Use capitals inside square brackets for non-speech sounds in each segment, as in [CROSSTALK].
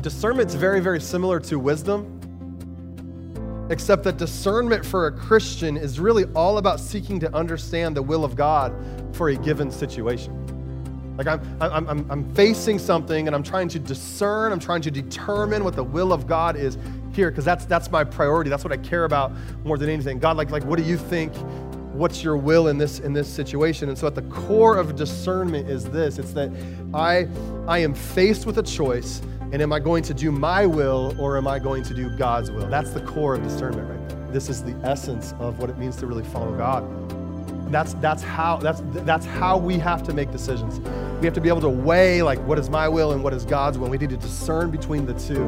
discernment's very, very similar to wisdom, except that discernment for a Christian is really all about seeking to understand the will of God for a given situation. Like I'm, I'm, I'm, I'm facing something and I'm trying to discern, I'm trying to determine what the will of God is here, because that's, that's my priority. That's what I care about more than anything. God, like, like what do you think? What's your will in this, in this situation? And so at the core of discernment is this it's that I, I am faced with a choice and am I going to do my will or am I going to do God's will? That's the core of discernment right there. This is the essence of what it means to really follow God. That's, that's, how, that's, that's how we have to make decisions. We have to be able to weigh, like, what is my will and what is God's will. We need to discern between the two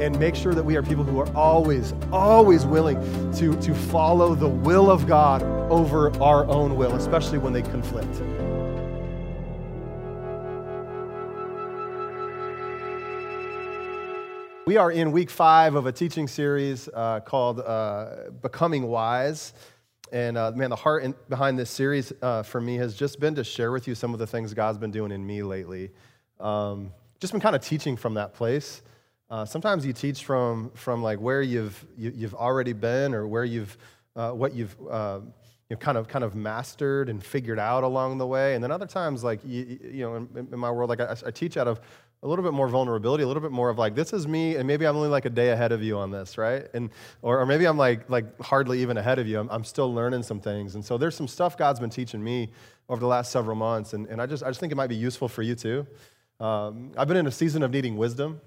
and make sure that we are people who are always, always willing to, to follow the will of God over our own will, especially when they conflict. We are in week five of a teaching series uh, called uh, Becoming Wise. And uh, man, the heart in, behind this series uh, for me has just been to share with you some of the things God's been doing in me lately. Um, just been kind of teaching from that place. Uh, sometimes you teach from, from like where you've, you, have you have already been or where you've, uh, what you've you kind of kind of mastered and figured out along the way. And then other times, like you, you know, in, in, my world, like I, I, teach out of a little bit more vulnerability, a little bit more of like, this is me, and maybe I'm only like a day ahead of you on this, right? And or, or maybe I'm like like hardly even ahead of you. I'm, I'm still learning some things, and so there's some stuff God's been teaching me over the last several months, and, and I just I just think it might be useful for you too. Um, I've been in a season of needing wisdom.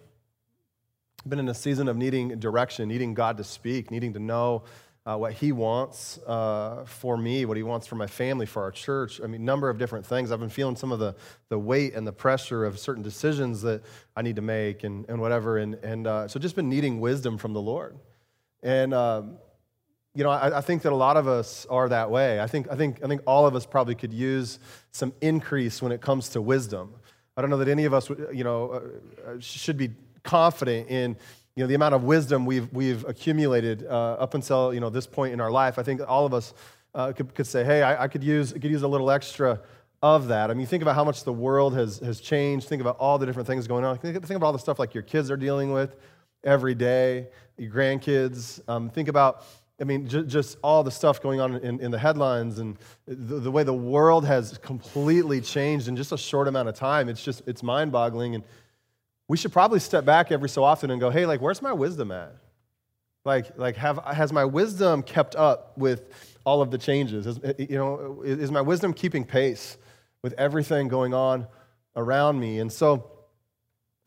I've been in a season of needing direction, needing God to speak, needing to know uh, what He wants uh, for me, what He wants for my family, for our church. I mean, number of different things. I've been feeling some of the, the weight and the pressure of certain decisions that I need to make and, and whatever. And, and uh, so just been needing wisdom from the Lord. And, um, you know, I, I, think that a lot of us are that way. I think, I, think, I think all of us probably could use some increase when it comes to wisdom. I don't know that any of us, you know, uh, uh, should be confident in you know, the amount of wisdom we've, we've accumulated uh, up until you know, this point in our life, I think all of us uh, could, could say, hey, I, I, could use, could use a little extra of that. I mean, think about how much the world has, has changed. Think about all the different things going on. Think, think about all the stuff like your kids are dealing with every day, your grandkids. Um, think about, I mean, j- just all the stuff going on in, in the headlines and the, the way the world has completely changed in just a short amount of time. It's just, it's mind boggling. And we should probably step back every so often and go, hey, like, where's my wisdom at? Like, like have, has my wisdom kept up with all of the changes? Is, you know, is my wisdom keeping pace with everything going on around me? And so,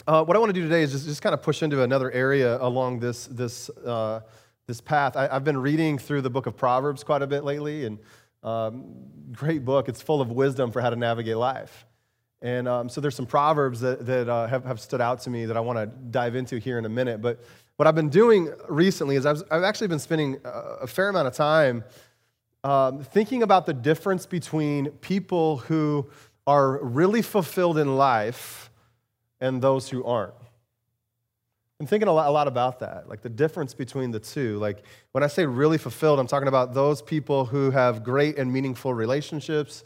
uh, what I want to do today is just, just kind of push into another area along this, this, uh, this path. I, have been reading through the book of Proverbs quite a bit lately, and um, great book. It's full of wisdom for how to navigate life. And um, so there's some proverbs that, that uh, have, have stood out to me that I want to dive into here in a minute. But what I've been doing recently is I've, I've actually been spending a fair amount of time um, thinking about the difference between people who are really fulfilled in life and those who aren't. I'm thinking a lot, a lot about that, like the difference between the two. Like when I say really fulfilled, I'm talking about those people who have great and meaningful relationships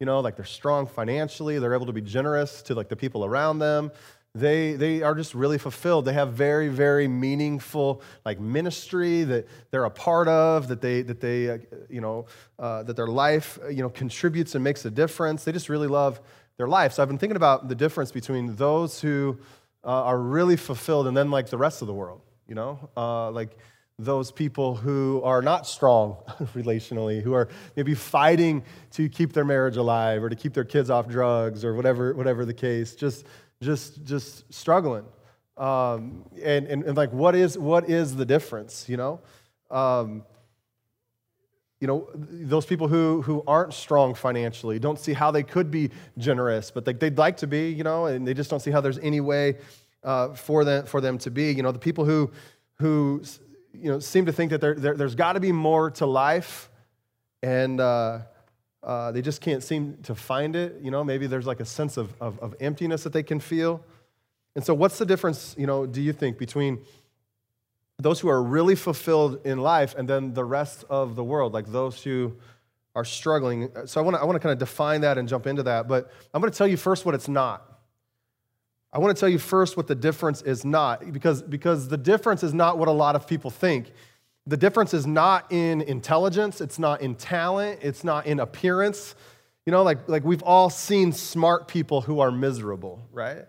you know, like they're strong financially, they're able to be generous to like the people around them. They, they are just really fulfilled. They have very, very meaningful like ministry that they're a part of, that they, that they, uh, you know, uh, that their life, uh, you know, contributes and makes a difference. They just really love their life. So I've been thinking about the difference between those who uh, are really fulfilled and then like the rest of the world, you know, uh, like those people who are not strong [LAUGHS] relationally, who are maybe fighting to keep their marriage alive or to keep their kids off drugs or whatever, whatever the case, just, just, just struggling. Um, and, and, and, like, what is, what is the difference, you know? Um, you know, those people who, who aren't strong financially don't see how they could be generous, but they, they'd like to be, you know, and they just don't see how there's any way uh, for, them, for them to be. You know, the people who, who you know, seem to think that there, there, has got to be more to life, and uh, uh, they just can't seem to find it. You know, maybe there's like a sense of, of, of emptiness that they can feel. And so, what's the difference, you know, do you think, between those who are really fulfilled in life and then the rest of the world, like those who are struggling? So, I want to I wanna kind of define that and jump into that, but I'm going to tell you first what it's not. I want to tell you first what the difference is not, because, because the difference is not what a lot of people think. The difference is not in intelligence, it's not in talent, it's not in appearance. You know, like, like we've all seen smart people who are miserable, right?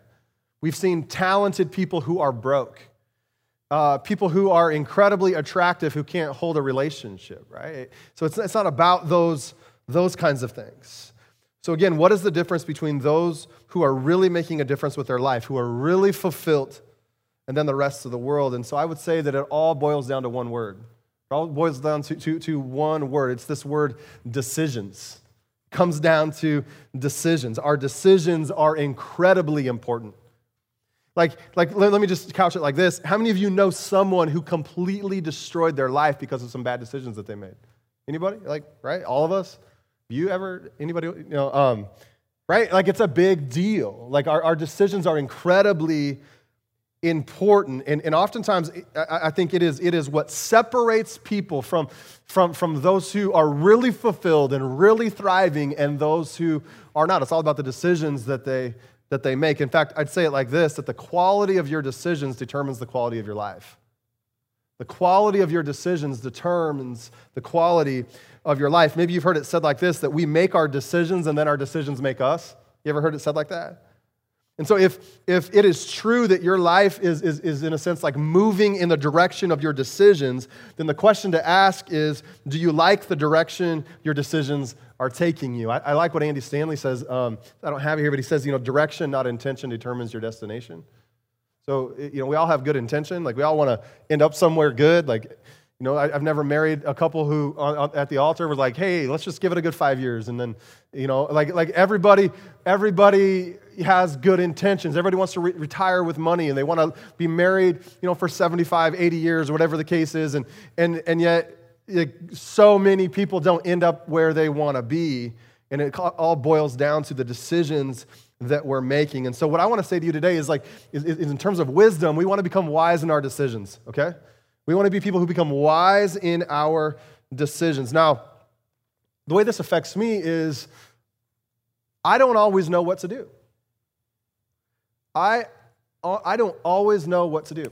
We've seen talented people who are broke, uh, people who are incredibly attractive who can't hold a relationship, right? So it's, it's not about those, those kinds of things. So, again, what is the difference between those who are really making a difference with their life, who are really fulfilled, and then the rest of the world? And so I would say that it all boils down to one word. It all boils down to, to, to one word. It's this word decisions. It comes down to decisions. Our decisions are incredibly important. Like, like let, let me just couch it like this. How many of you know someone who completely destroyed their life because of some bad decisions that they made? Anybody? Like, right? All of us? You ever, anybody, you know, um, right? Like it's a big deal. Like our, our decisions are incredibly important. And, and oftentimes, I, I think it is, it is what separates people from, from, from those who are really fulfilled and really thriving and those who are not. It's all about the decisions that they, that they make. In fact, I'd say it like this that the quality of your decisions determines the quality of your life. The quality of your decisions determines the quality of your life. Maybe you've heard it said like this that we make our decisions and then our decisions make us. You ever heard it said like that? And so, if, if it is true that your life is, is, is, in a sense, like moving in the direction of your decisions, then the question to ask is do you like the direction your decisions are taking you? I, I like what Andy Stanley says. Um, I don't have it here, but he says, you know, direction, not intention, determines your destination. So, you know, we all have good intention. Like, we all want to end up somewhere good. Like, you know, I, have never married a couple who on, on, at the altar was like, "Hey, let's just give it a good five years," and then, you know, like like everybody everybody has good intentions. Everybody wants to re- retire with money, and they want to be married, you know, for 75, 80 years, or whatever the case is, and and and yet, like, so many people don't end up where they want to be, and it all boils down to the decisions that we're making. And so, what I want to say to you today is like, is, is in terms of wisdom, we want to become wise in our decisions. Okay. We want to be people who become wise in our decisions. Now, the way this affects me is I don't always know what to do. I, I don't always know what to do.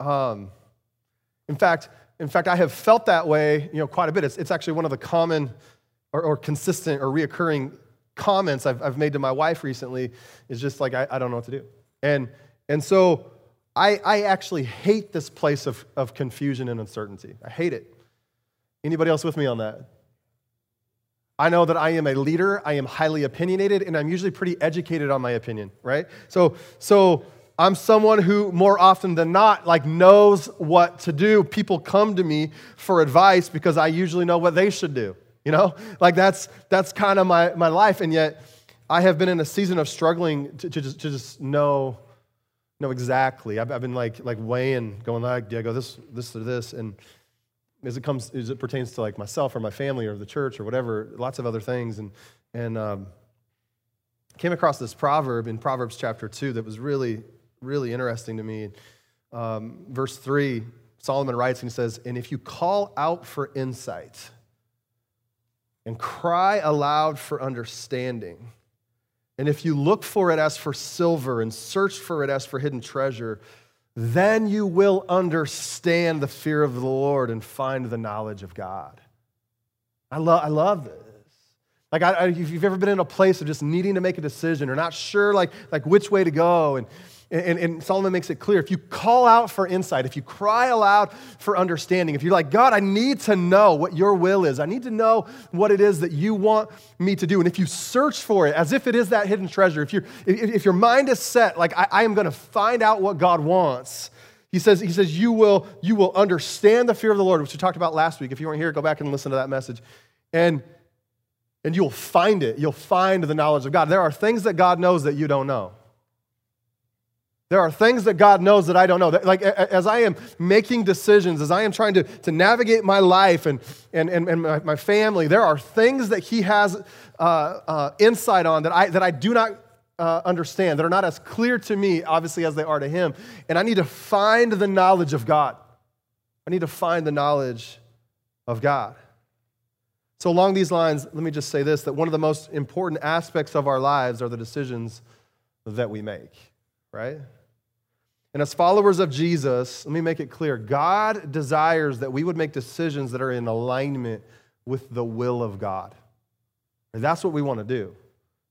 Um, in fact, in fact, I have felt that way, you know, quite a bit. It's, it's actually one of the common or, or consistent or reoccurring comments I've, I've made to my wife recently is just like, I, I don't know what to do. And, and so I, I actually hate this place of, of confusion and uncertainty. I hate it. Anybody else with me on that? I know that I am a leader, I am highly opinionated, and I'm usually pretty educated on my opinion, right? So, so I'm someone who more often than not like knows what to do. People come to me for advice because I usually know what they should do. You know? Like that's that's kind of my, my life. And yet I have been in a season of struggling to, to, just, to just know know exactly. I've, I've been like, like weighing, going like, do I go this, this or this? And as it comes, as it pertains to like myself or my family or the church or whatever, lots of other things. And, and um, came across this proverb in Proverbs chapter 2 that was really, really interesting to me. Um, verse 3, Solomon writes and he says, And if you call out for insight and cry aloud for understanding, and if you look for it as for silver and search for it as for hidden treasure, then you will understand the fear of the Lord and find the knowledge of God. I, love, I love this. Like, I, if you've ever been in a place of just needing to make a decision or not sure, like, like which way to go, and and, and, Solomon makes it clear if you call out for insight, if you cry aloud for understanding, if you're like, God, I need to know what your will is, I need to know what it is that you want me to do. And if you search for it as if it is that hidden treasure, if, you if, if your mind is set, like, I, I am going to find out what God wants. He says, he says you, will, you will understand the fear of the Lord, which we talked about last week. If you weren't here, go back and listen to that message. And, and you'll find it. You'll find the knowledge of God. There are things that God knows that you don't know. There are things that God knows that I don't know. Like as I am making decisions, as I am trying to, to navigate my life and, and, and, and my, my family, there are things that He has uh, uh, insight on that I, that I do not uh, understand, that are not as clear to me, obviously, as they are to Him. And I need to find the knowledge of God. I need to find the knowledge of God. So, along these lines, let me just say this that one of the most important aspects of our lives are the decisions that we make. right? And as followers of Jesus, let me make it clear God desires that we would make decisions that are in alignment with the will of God. And that's what we want to do.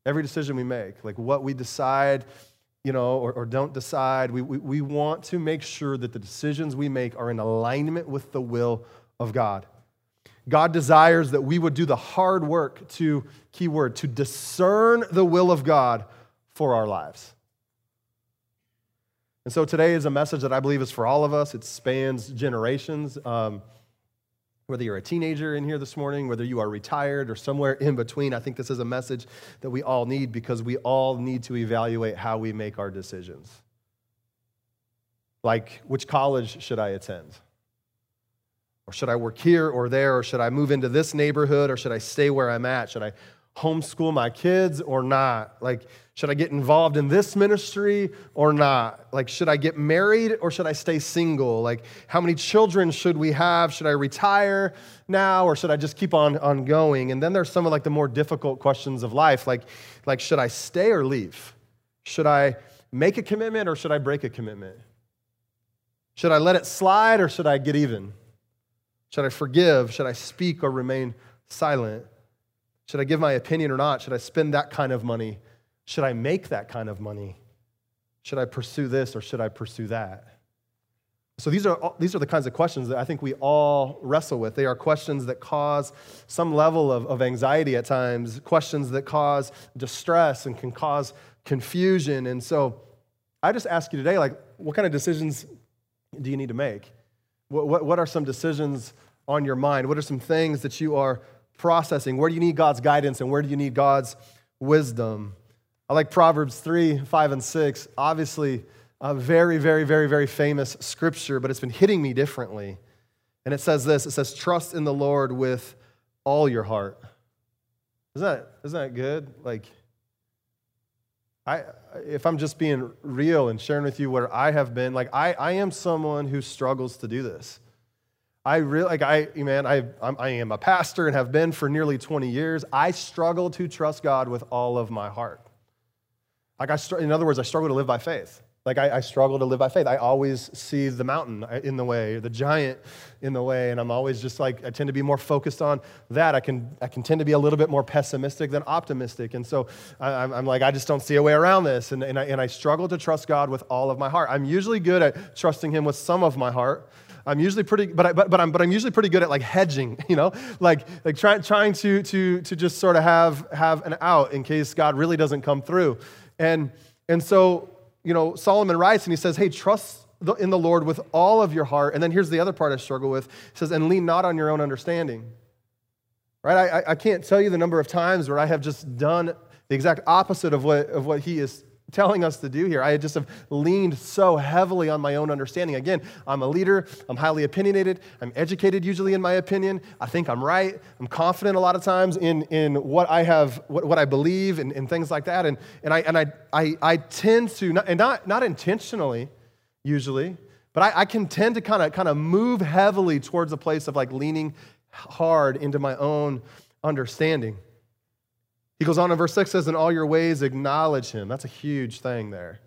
Every decision we make, like what we decide, you know, or, or don't decide, we, we, we want to make sure that the decisions we make are in alignment with the will of God. God desires that we would do the hard work to, keyword, to discern the will of God for our lives. And so today is a message that I believe is for all of us. It spans generations. Um, whether you're a teenager in here this morning, whether you are retired or somewhere in between, I think this is a message that we all need because we all need to evaluate how we make our decisions. Like, which college should I attend? Or should I work here or there? Or should I move into this neighborhood? Or should I stay where I'm at? Should I homeschool my kids or not? Like, should I get involved in this ministry or not? Like, should I get married or should I stay single? Like, how many children should we have? Should I retire now or should I just keep on, on going? And then there's some of like the more difficult questions of life, like, like should I stay or leave? Should I make a commitment or should I break a commitment? Should I let it slide or should I get even? Should I forgive? Should I speak or remain silent? Should I give my opinion or not? Should I spend that kind of money? Should I make that kind of money? Should I pursue this or should I pursue that? So these are, these are the kinds of questions that I think we all wrestle with. They are questions that cause some level of, of anxiety at times, questions that cause distress and can cause confusion. And so I just ask you today, like, what kind of decisions do you need to make? What, what, what are some decisions on your mind? What are some things that you are processing. Where do you need God's guidance and where do you need God's wisdom? I like Proverbs 3, 5, and 6. Obviously, a very, very, very, very famous scripture, but it's been hitting me differently. And it says this it says, Trust in the Lord with all your heart. Isn't that, isn't that good? Like, I, if I'm just being real and sharing with you where I have been, like, I, I am someone who struggles to do this. I really, like, I, man, I, I'm, I am a pastor and have been for nearly 20 years. I struggle to trust God with all of my heart. Like, I, in other words, I struggle to live by faith. Like, I, I struggle to live by faith. I always see the mountain uh, in the way, the giant in the way, and I'm always just like, I tend to be more focused on that. I can, I can tend to be a little bit more pessimistic than optimistic. And so I, I'm like, I just don't see a way around this. And, and, I, and I struggle to trust God with all of my heart. I'm usually good at trusting Him with some of my heart. I'm usually pretty, but, I, but, but, I'm, but I'm usually pretty good at like hedging, [LAUGHS] you know, like, like try, trying to, to, to just sort of have, have an out in case God really doesn't come through. And, and so, you know, Solomon writes and he says, hey, trust in the Lord with all of your heart. And then here's the other part I struggle with. He says, and lean not on your own understanding. Right? I, I can't tell you the number of times where I have just done the exact opposite of what, of what he is telling us to do here. I just have leaned so heavily on my own understanding. Again, I'm a leader, I'm highly opinionated, I'm educated usually in my opinion. I think I'm right. I'm confident a lot of times in, in what I have, what, what I believe and, and things like that. And, and, I, and I, I, I tend to, not, and not, not intentionally usually, but I, I can tend to kind of kind of move heavily towards a place of like leaning hard into my own understanding. He goes on in verse 6 says, In all your ways acknowledge him. That's a huge thing there.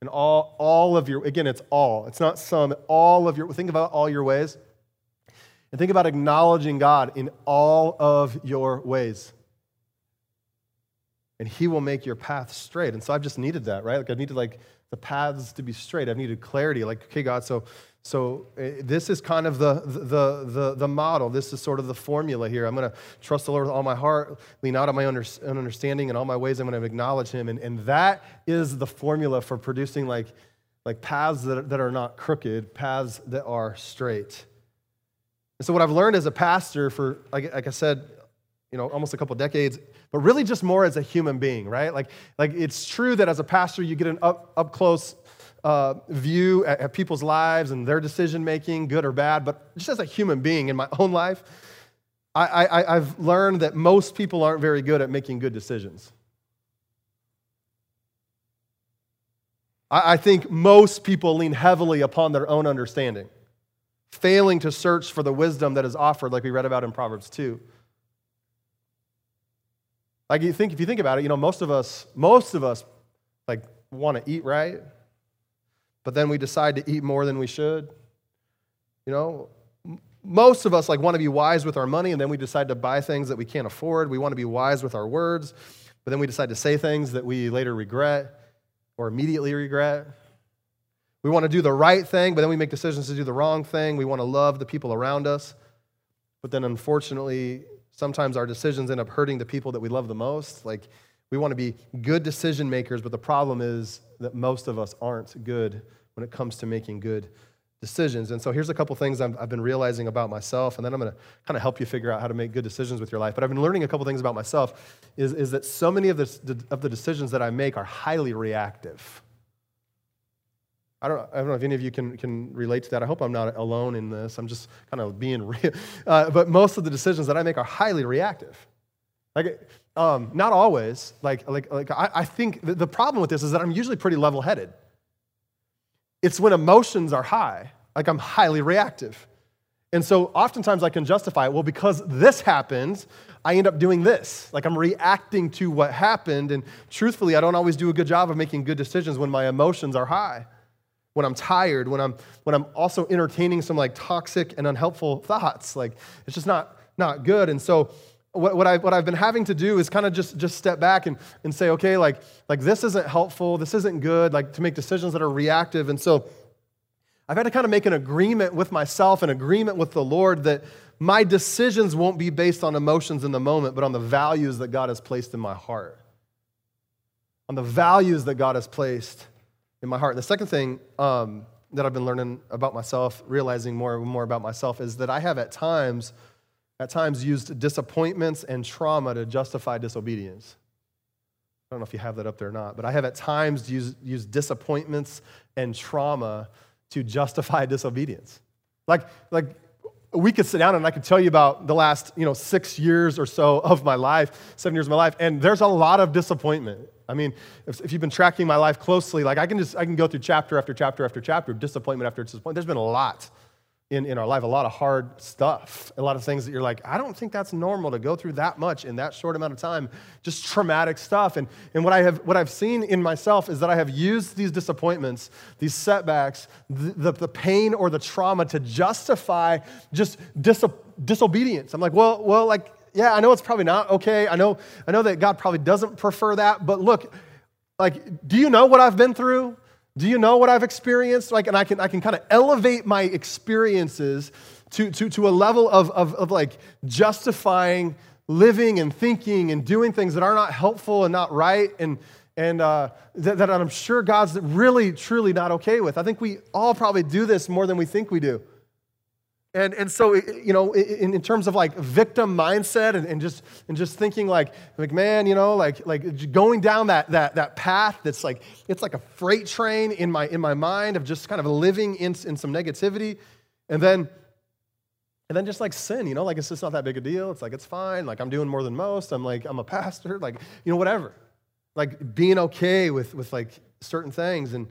In all, all of your, again, it's all. It's not some, all of your, think about all your ways. And think about acknowledging God in all of your ways. And he will make your path straight. And so I've just needed that, right? Like I needed like the paths to be straight. I've needed clarity. Like, okay, God, so so uh, this is kind of the, the, the, the, model. This is sort of the formula here. I'm going to trust the Lord with all my heart, lean out on my own understanding, and all my ways I'm going to acknowledge him. And, and that is the formula for producing like, like paths that, that are not crooked, paths that are straight. And so what I've learned as a pastor for, like, like I said, you know, almost a couple decades, but really just more as a human being, right? Like, like it's true that as a pastor, you get an up, up close uh, view at, at people's lives and their decision making, good or bad, but just as a human being in my [LAUGHS] own life, I, I, I've learned that most people aren't very good at making good decisions. I, I think most people lean heavily upon their own understanding, failing to search for the wisdom that is offered, like we read about in Proverbs 2. Like you think, if you think about it, you know, most of us, most of us, like want to eat right, but then we decide to eat more than we should. You know, most of us like want to be wise with our money and then we decide to buy things that we can't afford. We want to be wise with our words, but then we decide to say things that we later regret or immediately regret. We want to do the right thing, but then we make decisions to do the wrong thing. We want to love the people around us, but then unfortunately, sometimes our decisions end up hurting the people that we love the most. Like, we want to be good decision makers, but the problem is that most of us aren't good when it comes to making good decisions. And so here's a couple things I've, I've been realizing about myself, and then I'm going to kind of help you figure out how to make good decisions with your life. But I've been learning a couple things about myself is, is that so many of the, of the decisions that I make are highly reactive. I don't, I don't know if any of you can, can relate to that. I hope I'm not alone in this. I'm just kind of being [LAUGHS] real. Uh, but most of the decisions that I make are highly reactive. Like, um, not always. Like, like, like I, I think the, the problem with this is that I'm usually pretty level headed. It's when emotions are high, like I'm highly reactive. And so oftentimes I can justify it. Well, because this happened, I end up doing this. Like I'm reacting to what happened. And truthfully, I don't always do a good job of making good decisions when my emotions are high, when I'm tired, when I'm, when I'm also entertaining some like toxic and unhelpful thoughts. Like it's just not, not good. And so what, what, I, what I've been having to do is kind of just, just step back and, and say, okay, like, like this isn't helpful, this isn't good, like to make decisions that are reactive. And so I've had to kind of make an agreement with myself, an agreement with the Lord that my decisions won't be based on emotions in the moment, but on the values that God has placed in my heart. On the values that God has placed in my heart. And the second thing um, that I've been learning about myself, realizing more and more about myself, is that I have at times at times used disappointments and trauma to justify disobedience. I don't know if you have that up there or not, but I have at times used, used disappointments and trauma to justify [LAUGHS] disobedience. Like, like we could sit down and I could tell you about the last, you know, six years or so of my life, seven years of my life, and there's a lot of disappointment. I mean, if, if you've been tracking my life closely, like I can just I can go through chapter after chapter after chapter, of disappointment after disappointment. There's been a lot in, in our life, a lot of hard stuff, a lot of things that you're like, I don't think that's normal to go through that much in that short amount of time, just traumatic stuff. And, and what, I have, what I've seen in myself is that I have used these disappointments, these setbacks, the, the, the pain or the trauma to justify just dis- disobedience. I'm like, well, well, like, yeah, I know it's probably not okay. I know, I know that God probably doesn't prefer that, but look, like, do you know what I've been through? Do you know what I've experienced? Like, and I can, I can kind of elevate my experiences to, to, to a level of, of, of like justifying living and thinking and doing things that are not helpful and not right and, and uh, that, that I'm sure God's really, truly not okay with. I think we all probably do this more than we think we do. And, and so, you know, in, in terms of like victim mindset and, and, just, and just thinking like, like, man, you know, like, like going down that, that, that path that's like, it's like a freight train in my, in my mind of just kind of living in, in some negativity. And then, and then just like sin, you know, like it's just not that big a deal. It's like, it's fine. Like I'm doing more than most. I'm like, I'm a pastor, like, you know, whatever. Like being okay with, with like certain things. And,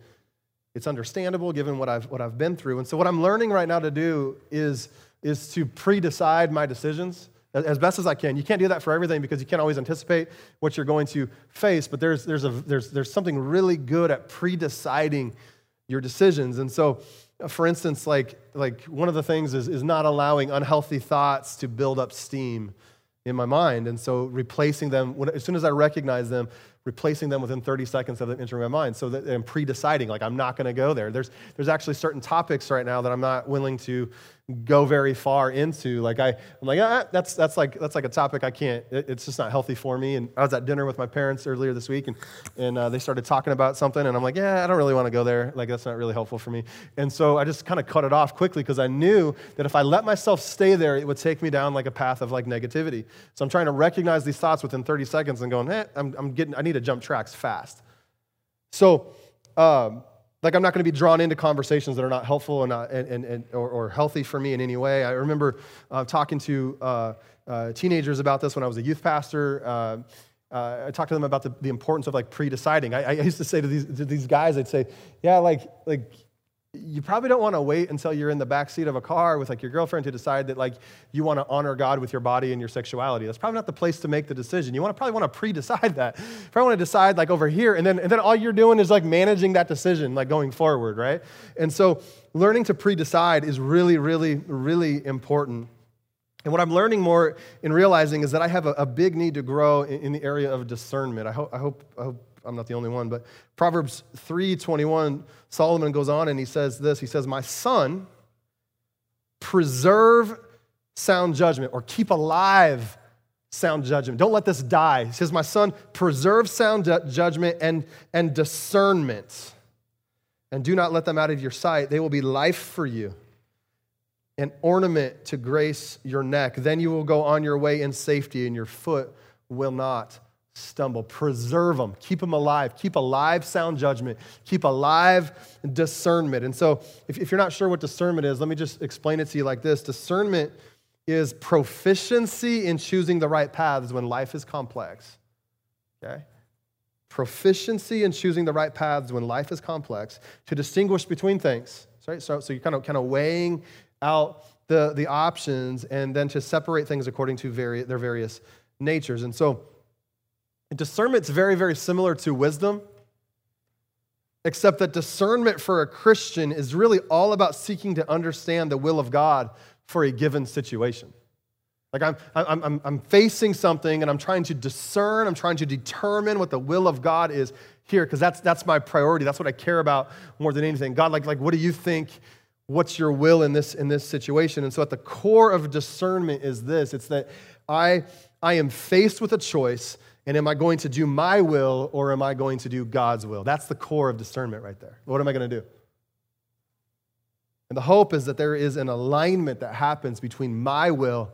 it's understandable given what I've, what I've been through. And so, what I'm learning right now to do is, is to pre decide my decisions as best as I can. You can't do that for everything because you can't always anticipate what you're going to face, but there's, there's, a, there's, there's something really good at pre deciding your decisions. And so, uh, for instance, like, like one of the things is, is not allowing unhealthy thoughts to build up steam in my mind. And so replacing them, when, as soon as I recognize them, replacing them within 30 seconds of them entering my mind. So that I'm pre-deciding, like I'm not going to go there. There's, there's actually certain topics right now that I'm not willing to go very far into. Like I, I'm like, ah, that's, that's like, that's like a topic I can't, it, it's just not healthy for me. And I was at dinner with my parents earlier this week and, and uh, they started talking about something and I'm like, yeah, I don't really want to go there. Like that's not really helpful for me. And so I just kind of cut it off quickly because I knew that if I let myself stay there, it would take me down like a path of like negativity. So I'm trying to recognize these thoughts within 30 seconds and going, eh, I'm, I'm getting, I need to jump tracks fast. So, um, like I'm not going to be drawn into conversations that are not helpful and, not, and, and, and or, or, healthy for me in any way. I remember uh, talking to uh, uh, teenagers about this when I was a youth pastor. Uh, uh, I talked to them about the, the importance of like pre-deciding. I, I, used to say to these, to these guys, I'd say, yeah, like, like you probably don't want to wait until you're in the back seat of a car with like your girlfriend to decide that like you want to honor God with your body and your sexuality. That's probably not the place to make the decision. You want to probably want to pre-decide that. Probably want to decide like over here, and then and then all you're doing is like managing that decision, like going forward, right? And so learning to pre-decide is really, really, really important. And what I'm learning more in realizing is that I have a, a big need to grow in, in, the area of discernment. I hope, I hope, I hope I'm not the only one, but Proverbs 3:21, Solomon goes on and he says this. He says, "My son, preserve sound judgment or keep alive sound judgment. Don't let this die." He says, "My son, preserve sound judgment and, and discernment, and do not let them out of your sight. They will be life for you." An ornament to grace your neck. Then you will go on your way in safety, and your foot will not stumble. Preserve them, keep them alive, keep alive sound judgment, keep alive discernment. And so, if, if, you're not sure what discernment is, let me just explain it to you like this Discernment is proficiency in choosing the right paths when life is complex. Okay? Proficiency in choosing the right paths when life is complex to distinguish between things. Right? So, so you're kind of, kind of weighing out the, the options and then to separate things according to vari- their various natures. And so, Discernment's very, very similar to wisdom, except that discernment for a Christian is really all about seeking to understand the will of God for a given situation. Like I'm, I'm, I'm, I'm facing something and I'm trying to discern, I'm trying to determine what the will of God is here, because that's, that's my priority. That's what I care about more than anything. God, like, like what do you think? What's your will in this, in this situation? And so at the core of discernment is this it's that I, I am faced with a choice and am I going to do my will or am I going to do God's will? That's the core of discernment right there. What am I going to do? And the hope is that there is an alignment that happens between my will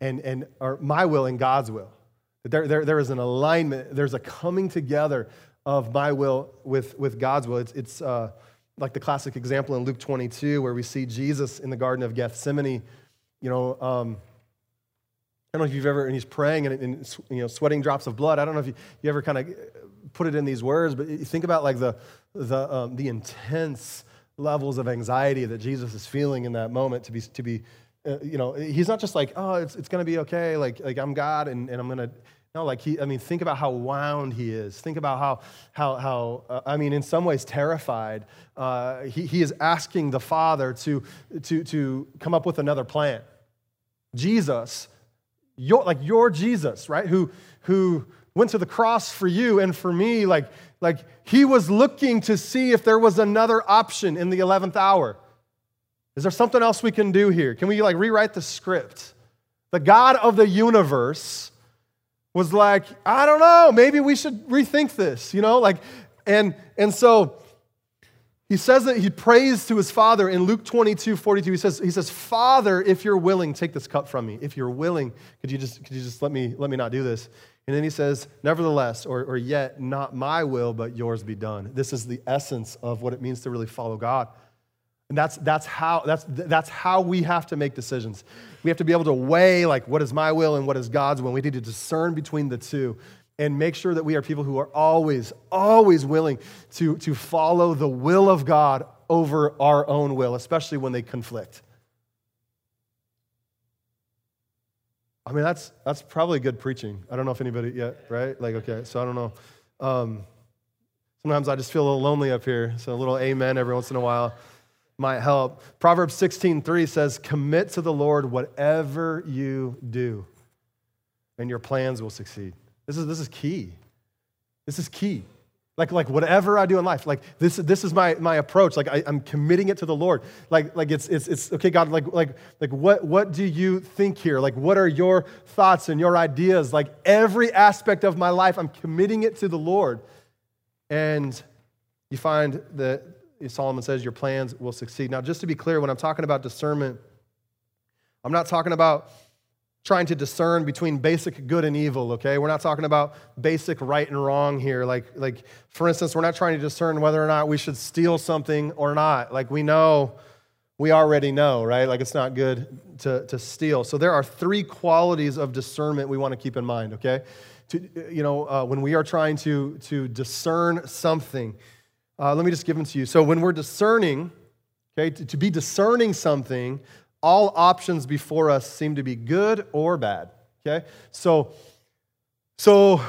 and, and or my will and God's will. That there, there, there is an alignment, there's a coming together of my will with, with God's will. It's, it's uh, like the classic example in Luke 22 where we see Jesus in the Garden of Gethsemane, you know, um, I don't know if you've ever, and he's praying and, and you know, sweating drops of blood. I don't know if you, you ever kind of put it in these words, but think about like the, the, um, the intense levels of anxiety that Jesus is feeling in that moment to be, to be uh, you know, he's not just like, oh, it's, it's going to be okay. Like, like I'm God and, and I'm going to, no, like he, I mean, think about how wound he is. Think about how, how, how uh, I mean, in some ways terrified. Uh, he, he is asking the Father to, to, to come up with another plan. Jesus your, like your Jesus, right? Who, who went to the cross for you and for me. Like, like he was looking to see if there was another option in the 11th hour. Is there something else we can do here? Can we like rewrite the script? The God of the universe was like, I don't know, maybe we should rethink this, you know? Like, and and so he says that he prays to his father in Luke 22, 42. He says, he says, Father, if you're willing, take this cup from me. If you're willing, could you just, could you just let, me, let me not do this? And then he says, Nevertheless, or, or yet, not my will, but yours be done. This is the essence of what it means to really follow God. And that's, that's, how, that's, that's how we have to make decisions. We have to be able to weigh, like, what is my will and what is God's will. We need to discern between the two and make sure that we are people who are always, always willing to, to follow the will of God over our own will, especially when they conflict. I mean, that's, that's probably good preaching. I don't know if anybody yet, right? Like, okay, so I don't know. Um, sometimes I just feel a little lonely up here, so a little amen every once in a while might help. Proverbs 16:3 says, "Commit to the Lord whatever you do, and your plans will succeed." This is, this is key. This is key. Like, like whatever I do in life, like this, this is my, my approach. Like I, am committing it to the Lord. Like, like it's, it's, it's okay, God, like, like, like what, what do you think here? Like what are your thoughts and your ideas? Like every aspect of my life, I'm committing it to the Lord. And you find that Solomon says your plans will succeed. Now, just to be clear, when I'm talking about discernment, I'm not talking about trying to discern between basic good and evil, okay? We're not talking about basic right and wrong here. Like, like for instance, we're not trying to discern whether or not we should steal something or not. Like, we know, we already know, right? Like, it's not good to, to steal. So, there are three qualities of discernment we want to keep in mind, okay? To, you know, uh, when we are trying to, to discern something, uh, let me just give them to you. So, when we're discerning, Okay, to, to be discerning something, all options before us seem to be good or bad. Okay, so so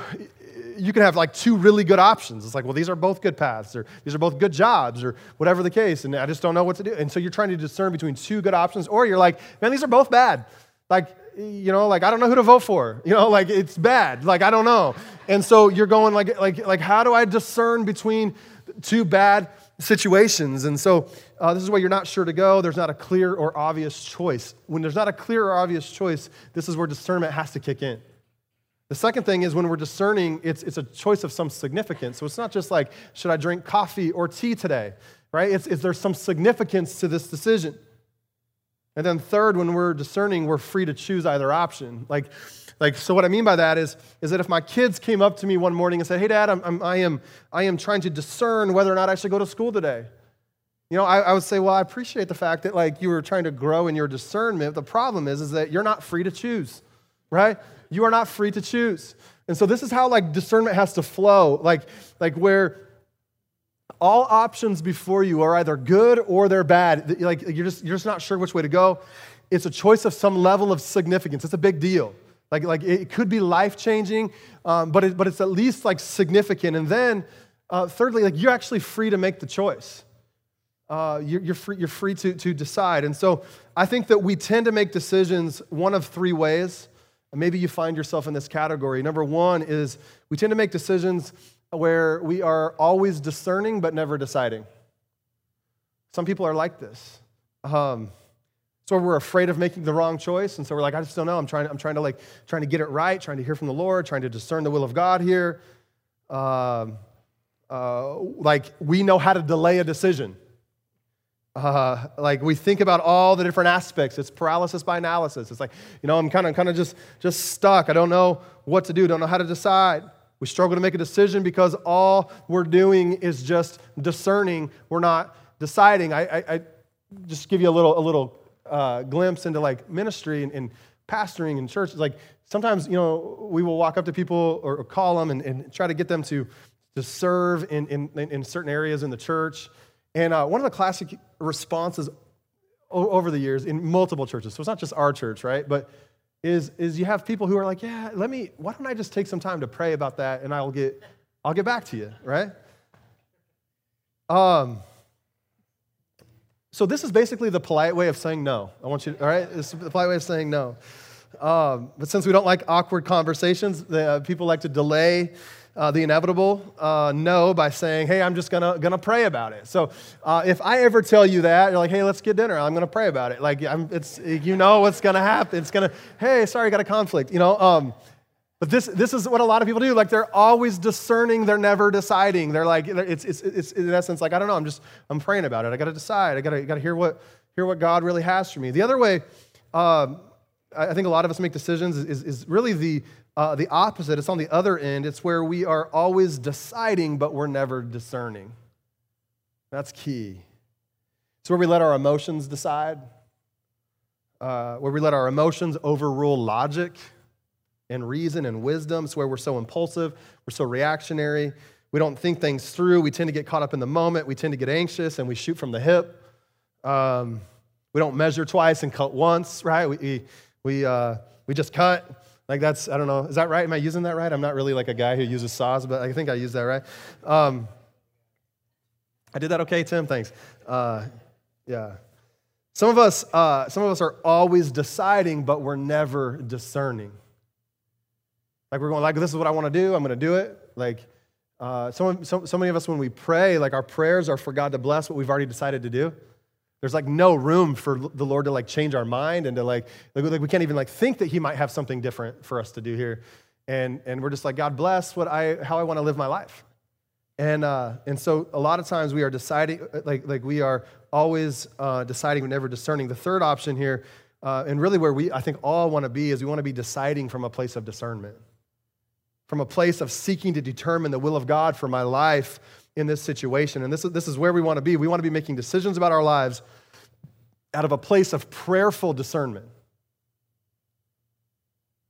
you can have like two really good options. It's like, well, these are both good paths, or these are both good jobs, or whatever the case, and I just don't know what to do. And so you're trying to discern between two good options, or you're like, man, these are both bad. Like, you know, like I don't know who to vote for. You know, like it's bad. Like I don't know. And so you're going like, like, like, how do I discern between two bad situations? And so uh, this is where you're not sure to go. There's not a clear or obvious choice. When there's not a clear or obvious choice, this is where discernment has to kick in. The second thing is when we're discerning, it's, it's a choice of some significance. So it's not just like, should I drink coffee or tea today, right? It's, it's there's some significance to this decision. And then third, when we're discerning, we're free to choose either option. Like, like so what I mean by that is, is that if my kids came up to me one morning and said, hey, Dad, I'm, I'm, I, am, I am trying to discern whether or not I should go to school today. You know, I, I would say, well, I appreciate the fact that like you were trying to grow in your discernment. The problem is, is that you're not free to choose, right? You are not free to choose. And so this is how like discernment has to flow, like, like where all options before you are either good or they're bad. Like you're just, you're just not sure which way to go. It's a choice of some level of significance. It's a big deal. Like, like it could be life changing, um, but, it, but it's at least like significant. And then, uh, thirdly, like you're actually free to make the choice. Uh, you're, you're, free, you're free to, to decide. And so I think that we tend to make decisions one of three ways. Maybe you find yourself in this category. Number one is we tend to make decisions where we are always discerning but never deciding. Some people are like this. Um, so we're afraid of making the wrong choice, and so we're like, I just don't know. I'm trying, I'm trying to like trying to get it right, trying to hear from the Lord, trying to discern the will of God here. Um, uh, like we know how to delay a decision. Uh, like we think about all the different aspects. It's paralysis by analysis. It's like, you know, I'm kind of kind of just just stuck. I don't know what to do. Don't know how to decide. We struggle to make a decision because all we're doing is just discerning. We're not deciding. I, I, I just give you a little a little uh, glimpse into like ministry and, and pastoring in church. Like sometimes you know we will walk up to people or, or call them and, and, try to get them to to serve in, in, in certain areas in the church. And uh, one of the classic responses over the years in multiple churches, so it's not just our church, right? But is, is you have people who are like, yeah, let me, why don't I just take some time to pray about that and I'll get, I'll get back to you, right? Um, so this is basically the polite way of saying no. I want you, to, all right? Is the polite way of saying no. Um, but since we don't like awkward conversations, the, uh, people like to delay uh, the inevitable uh, no by saying, hey, I'm just gonna, gonna pray about it. So uh, if I ever tell you that, you're like, hey, let's get dinner. I'm gonna pray about it. Like, I'm, it's, you know what's gonna happen. It's gonna, hey, sorry, got a conflict, you know? Um, but this, this is what a lot of people do. Like, they're always discerning, they're never deciding. They're like, it's, it's, it's in essence like, I don't know, I'm just, I'm praying about it. I gotta decide. I gotta, gotta hear, what, hear what God really has for me. The other way, um, I think a lot of us make decisions is, is really the, uh, the opposite. It's on the other end. It's where we are always deciding, but we're never discerning. That's key. It's where we let our emotions decide, uh, where we let our emotions overrule logic and reason and wisdom. It's where we're so impulsive, we're so reactionary. We don't think things through. We tend to get caught up in the moment. We tend to get anxious and we shoot from the hip. Um, we don't measure twice and cut once, right? We, we, uh, we just cut. Like that's, I don't know, is that right? Am I using that right? I'm not really like a guy who uses saws, but I think I use that right. Um, I did that okay, Tim? Thanks. Uh, yeah. Some of us, uh, some of us are always deciding, but we're never discerning. Like we're going, like this is what I want to do. I'm going to do it. Like uh, some, so, so many of us, when we pray, like our prayers are for God to bless what we've already decided to do. There's like no room for the Lord to like change our mind and to like, like like we can't even like think that he might have something different for us to do here. And, and we're just like, God bless what I, how I want to live my life. And, uh, and so a lot of times we are deciding, like, like we are always uh, deciding, never discerning. The third option here, uh, and really where we, I think, all want to be, is we want to be deciding from a place of discernment, from a place of seeking to determine the will of God for my life in this situation. And this is, this is where we want to be. We want to be making decisions about our lives out of a place of prayerful discernment.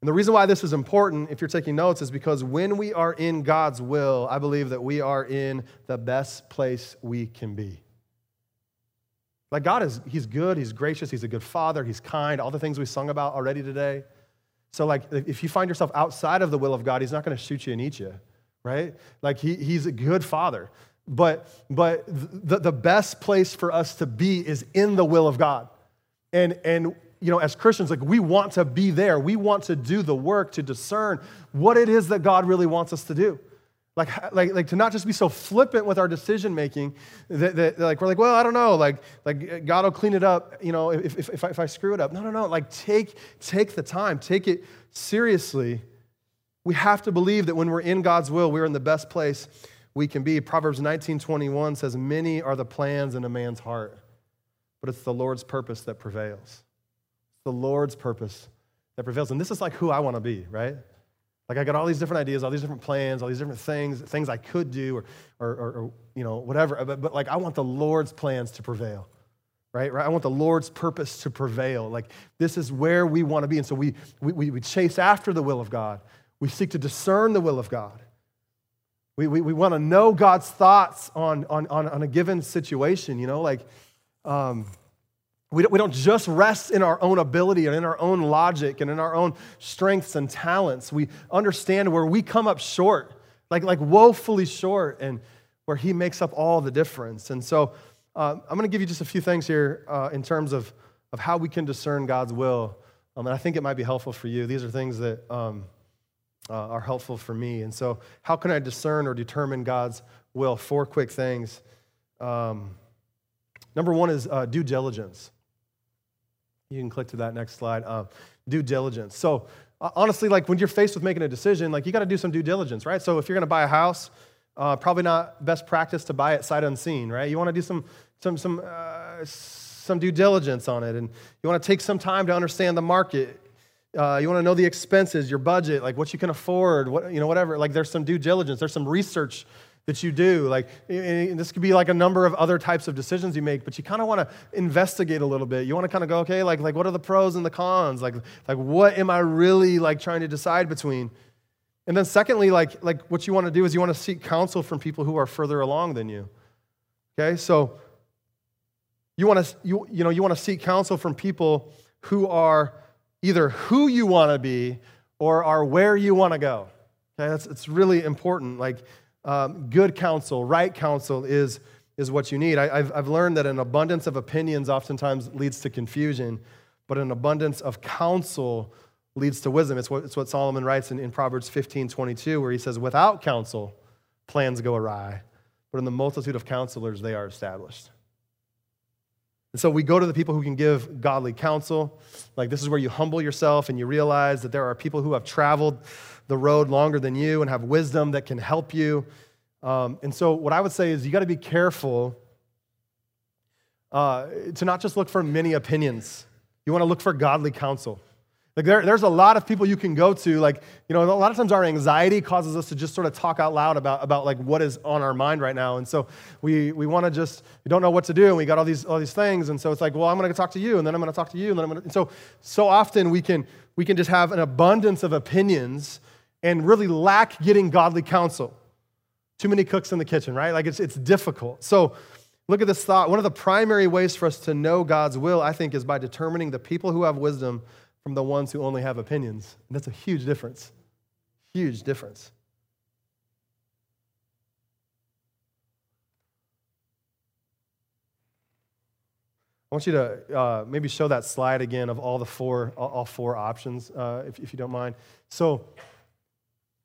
And the reason why this is important, if you're taking notes, is because when we are in God's will, I believe that we are in the best place we can be. Like God is, He's good, He's gracious, He's a good father, He's kind, all the things we sung about already today. So, like, if you find yourself outside of the will of God, He's not going to shoot you and eat you, right? Like, he, He's a good father. But, but the, the best place for us to be is in the will of God. And, and you know, as Christians, like we want to be there. We want to do the work to discern what it is that God really wants us to do. Like, like, like to not just be so flippant with our decision making that, that, like we're like, well, I don't know, like, like God will clean it up, you know, if, if, if, I, if I screw it up. No, no, no. Like take, take the time, take it seriously. We have to believe that when we're in God's will, we're in the best place we can be. Proverbs 19:21 says, Many are the plans in a man's heart, but it's the Lord's purpose that prevails. It's the Lord's purpose that prevails. And this is like who I want to be, right? Like I got all these different ideas, all these different plans, all these different things, things I could do or, or, or, or you know, whatever. But, but like I want the Lord's plans to prevail, right? right? I want the Lord's purpose to prevail. Like this is where we want to be. And so we, we, we chase after the will of God. We seek to discern the will of God. We, we, we want to know God's thoughts on, on, on, on a given situation, you know, like um, we don't, we don't just rest in our own ability and in our own logic and in our own strengths and talents. We understand where we come up short, like, like woefully short, and where He makes up all the difference. And so uh, I'm going to give you just a few things here uh, in terms of, of how we can discern God's will. Um, and I think it might be helpful for you. These are things that um, uh, are helpful for me. And so, how can I discern or determine God's will? Four quick things. Um, number one is uh, due diligence. You can click to that next slide. Due diligence. So, uh, honestly, like when you're faced with making a decision, like you got to do some due diligence, right? So, if you're going to buy a house, uh, probably not best practice to buy it sight unseen, right? You want to do some some some uh, some due diligence on it, and you want to take some time to understand the market. Uh, you want to know the expenses, your budget, like what you can afford, what you know, whatever. Like there's some due diligence, there's some research that you do. Like this could be like a number of other types of decisions you make, but you kind of want to investigate a little bit. You want to kind of go, okay, like, like what are the pros and the cons? Like, like what am I really like trying to decide between? And then secondly, like, like what you want to do is you want to seek counsel from people who are further along than you. Okay, so you want to you, you know you want to seek counsel from people who are either who you want to be or are where you want to go. Okay, that's it's really important. Like um, good counsel, right counsel is, is what you need. I, have I've learned that an abundance of opinions oftentimes leads to confusion, but an abundance of counsel leads to wisdom. It's what, it's what Solomon writes in, in Proverbs 15 22, where he says, Without counsel, plans go awry, but in the multitude of counselors, they are established. And so we go to the people who can give godly counsel. Like, this is where you humble yourself and you realize that there are people who have traveled the road longer than you and have wisdom that can help you. Um, and so, what I would say is you got to be careful uh, to not just look for many opinions, you want to look for godly counsel. Like there, there's a lot of people you can go to. Like, you know, a lot of times our anxiety causes us to just sort of talk out loud about, about like what is on our mind right now. And so we, we want to just, we don't know what to do. And we got all these, all these things. And so it's like, well, I'm going to talk to you. And then I'm going to talk to you. And then I'm going to, and so, so often we can, we can just have an abundance of opinions and really lack getting godly counsel. Too many cooks in the kitchen, right? Like it's, it's difficult. So look at this thought. One of the primary ways for us to know God's will, I think, is by determining the people who have wisdom from the ones who only have opinions. And that's a huge difference. Huge difference. I want you to uh, maybe show that slide again of all the four, all, four options, uh, if, if you don't mind. So,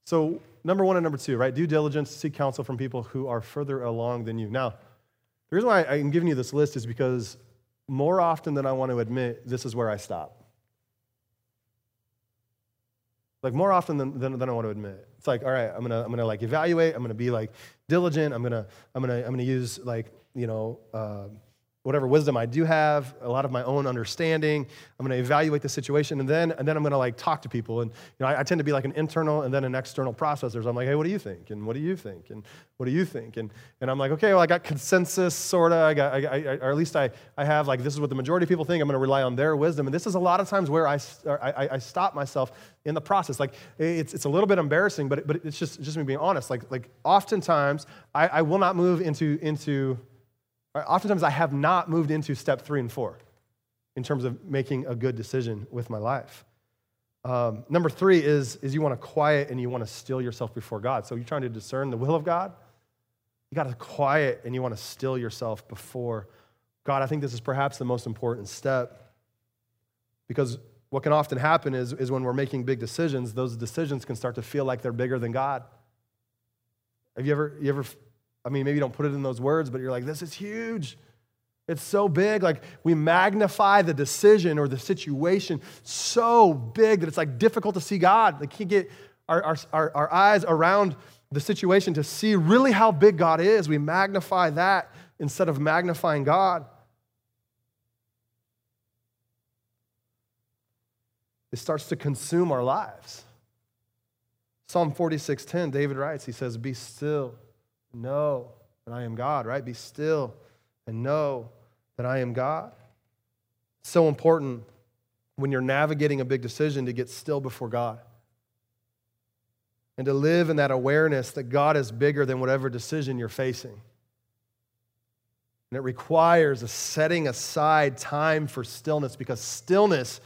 so number one and number two, right? Due diligence, seek counsel from people who are further along than you. Now, the reason why I'm giving you this list is because more often than I want to admit, this is where I stop. Like more often than, than, than I want to admit. It's like, all right, I'm gonna, I'm gonna like evaluate, I'm gonna be like diligent, I'm gonna, I'm gonna, I'm gonna use like, you know, uh, whatever wisdom I do have, a lot of my own understanding. I'm going to evaluate the situation, and then and then I'm going to like talk to people. And you know, I, I, tend to be like an internal and then an external processor. So I'm like, hey, what do you think? And what do you think? And what do you think? And and I'm like, okay, well, I got consensus, sorta. I got, I, I, or at least I I have like this is what the majority of people think. I'm going to rely on their wisdom. And this is a lot of times where I I, I stop myself in the process. Like it's it's a little bit embarrassing, but but it's just just me being honest. Like like oftentimes I, I will not move into into Right? Oftentimes, I have not moved into step three and four in terms of making a good decision with my life. Um, number three is, is you want to quiet and you want to still yourself before God. So you're trying to discern the will of God. You got to quiet and you want to still yourself before God. I think this is perhaps the most important step because what can often happen is, is when we're making big decisions, those decisions can start to feel like they're bigger than God. Have you ever, you ever, I mean, maybe you don't put it in those words, but you're like, this is huge. It's so big. Like we magnify the decision or the situation so big that it's like difficult to see God. Like, can't get our, our, our, our eyes around the situation to see really how big God is. We magnify that instead of magnifying God. It starts to consume our lives. Psalm 46:10, David writes, he says, Be still, know that I am God, right? Be still and know that I am God. It's so important when you're navigating a big decision to get still before God and to live in that awareness that God is bigger than whatever decision you're facing. And it requires a setting aside time for stillness because stillness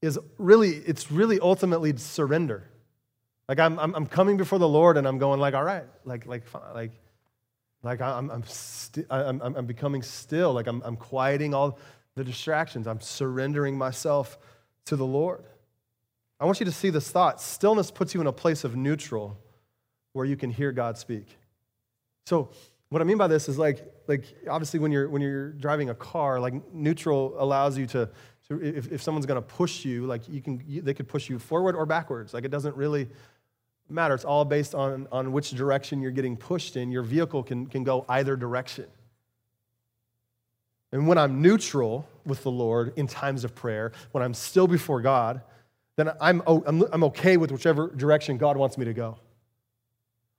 is really, it's really ultimately surrender. Like I'm, I'm, I'm coming before the Lord and I'm going like, all right, like, like, like, like I'm, I'm, sti- I'm, I'm becoming still. Like I'm, I'm quieting all the distractions. I'm surrendering myself to the Lord. I want you to see this thought. Stillness puts you in a place of neutral where you can hear God speak. So what I mean by this is like, like obviously when you're, when you're driving a car, like neutral allows you to, to if, if someone's going to push you, like you can, you, they could push you forward or backwards. Like it doesn't really matter. It's all based on, on which direction you're getting pushed in. Your vehicle can, can go either direction. And when I'm neutral with the Lord in times of prayer, when I'm still before God, then I'm, I'm, I'm okay with whichever direction God wants me to go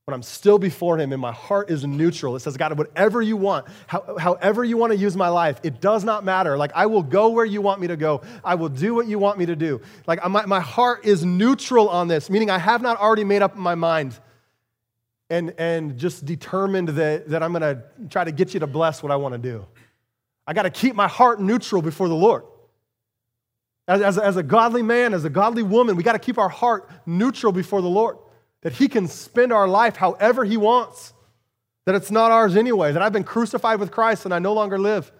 when I'm still before Him and my heart is neutral, it says, God, whatever you want, how, however you want to use my life, it does not matter. Like, I will go where you want me to go. I will do what you want me to do. Like, my, my heart is neutral on this, meaning I have not already made up my mind and, and just determined that, that I'm going to try to get you to bless what I want to do. I got to keep my heart neutral before the Lord. As, as, as a godly man, as a godly woman, we got to keep our heart neutral before the Lord that He can spend our life however He wants, that it's not ours anyway, that I've been crucified with Christ and I no longer live,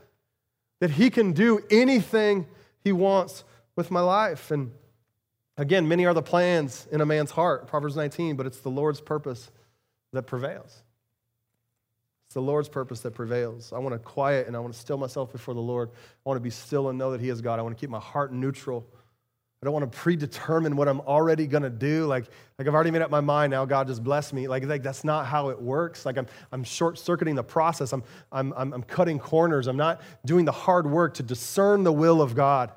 that He can do anything He wants with my life. And again, many are the plans in a man's heart, Proverbs 19, but it's the Lord's purpose that prevails. It's the Lord's purpose that prevails. I want to quiet and I want to still myself before the Lord. I want to be still and know that He is God. I want to keep my heart neutral I don't want to predetermine what I'm already going to do. Like, like I've already made up my mind. Now God just bless me. Like, like that's not how it works. Like I'm, I'm short circuiting the process. I'm, I'm, I'm, I'm cutting corners. I'm not doing the hard work to discern the will of God.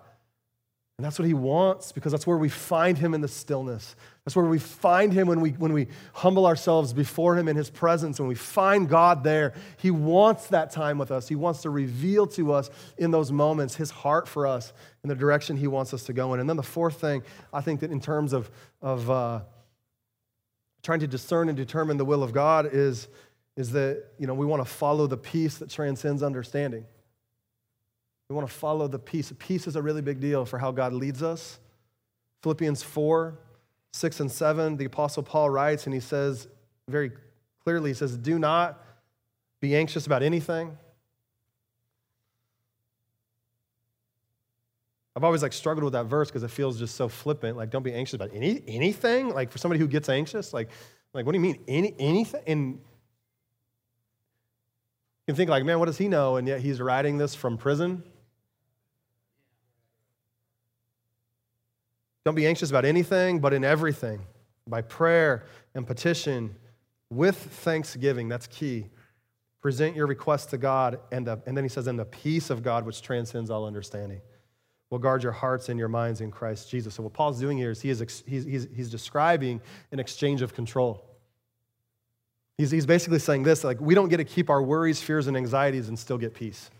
And that's what he wants because that's where we find him in the stillness. That's where we find him when we, when we humble ourselves before him in his presence, when we find God there. He wants that time with us. He wants to reveal to us in those moments his heart for us in the direction he wants us to go in. And then the fourth thing, I think that in terms of, of uh, trying to discern and determine the will of God is, is that you know, we want to follow the peace that transcends understanding. We want to follow the peace. Peace is a really big deal for how God leads us. Philippians 4, 6 and 7, the Apostle Paul writes, and he says very clearly, he says, Do not be anxious about anything. I've always like struggled with that verse because it feels just so flippant. Like, don't be anxious about any anything. Like for somebody who gets anxious, like, like what do you mean any anything? And you can think like, man, what does he know? And yet he's writing this from prison. Don't be anxious about anything, but in everything, by prayer and petition, with thanksgiving. That's key. Present your requests to God, and, the, and then he says, and the peace of God, which transcends all understanding, will guard your hearts and your minds in Christ Jesus. So, what Paul's doing here is he is he's, he's, he's describing an exchange of control. He's, he's basically saying this like, we don't get to keep our worries, fears, and anxieties and still get peace.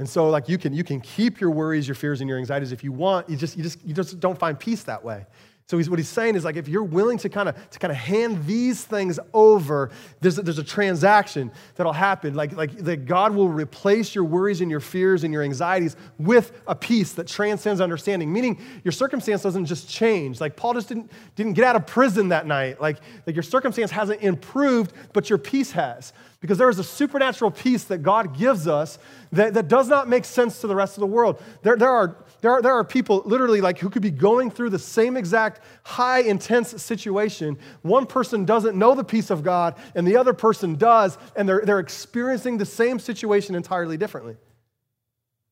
And so, like, you can, you can keep your worries, your fears, and your anxieties if you want. You just, you, just, you just don't find peace that way. So he's, what he's saying is like if you're willing to kind of to kind of hand these things over, there's a, there's a transaction that'll happen. Like, like that God will replace your worries and your fears and your anxieties with a peace that transcends understanding. Meaning your circumstance doesn't just change. Like Paul just didn't, didn't get out of prison that night. Like, like your circumstance hasn't improved, but your peace has. Because there is a supernatural peace that God gives us that, that does not make sense to the rest of the world. There, there are there are, there are people literally like who could be going through the same exact high intense situation. One person doesn't know the peace of God and the other person does, and they're, they're experiencing the same situation entirely differently.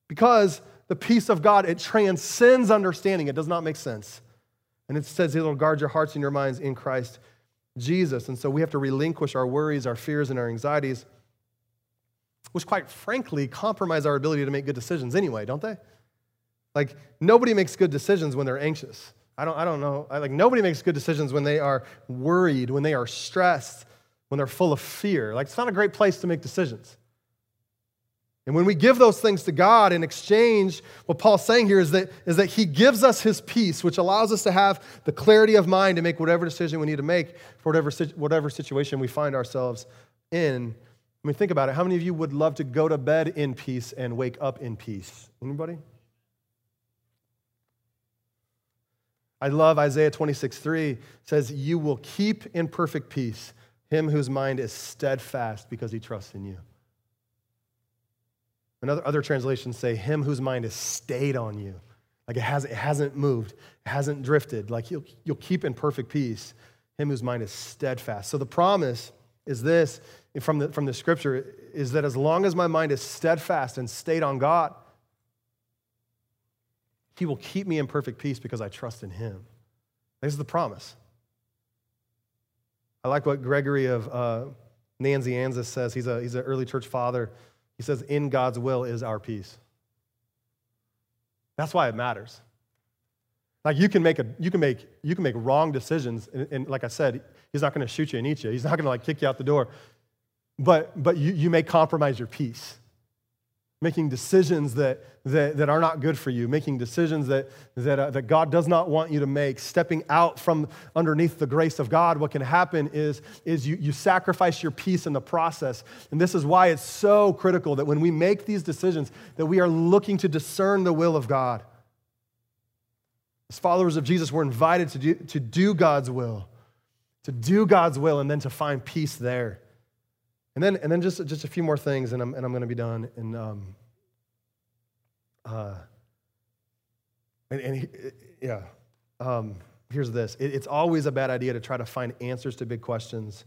Because the peace of God, it transcends understanding. It does not make sense. And it says it'll guard your hearts and your minds in Christ Jesus. And so we have to relinquish our worries, our fears, and our anxieties, which quite frankly compromise our ability to make good decisions anyway, don't they? Like, nobody makes good decisions when they're anxious. I don't, I don't know. I, like, nobody makes good decisions when they are worried, when they are stressed, when they're full of fear. Like, it's not a great place to make decisions. And when we give those things to God in exchange, what Paul's saying here is that, is that he gives us his peace, which allows us to have the clarity of mind to make whatever decision we need to make for whatever, whatever situation we find ourselves in. I mean, think about it. How many of you would love to go to bed in peace and wake up in peace? Anybody? I love Isaiah 26, 3 says, You will keep in perfect peace him whose mind is steadfast because he trusts in you. And other, other translations say, Him whose mind is stayed on you. Like it, hasn't, it hasn't moved, it hasn't drifted. Like you'll, you'll keep in perfect peace him whose mind is steadfast. So the promise is this from the, from the scripture is that as long as my mind is steadfast and stayed on God, he will keep me in perfect peace because I trust in Him. This is the promise. I like what Gregory of uh, Nazianzus says. He's, a, he's an early church father. He says, In God's will is our peace. That's why it matters. Like you can make a, you can make you can make wrong decisions, and, and like I said, he's not going to shoot you and eat you. He's not going to like kick you out the door, but but you, you may compromise your peace making decisions that, that, that are not good for you, making decisions that, that, uh, that God does not want you to make, stepping out from underneath the grace of God, what can happen is, is you, you sacrifice your peace in the process. And this is why it's so critical that when we make these decisions, that we are looking to discern the will of God. As followers of Jesus, we're invited to do, to do God's will, to do God's will, and then to find peace there. And then, and then just, just a few more things, and I'm, and I'm going to be done. And, um, uh, and, and yeah, um, here's this it, it's always a bad idea to try to find answers to big questions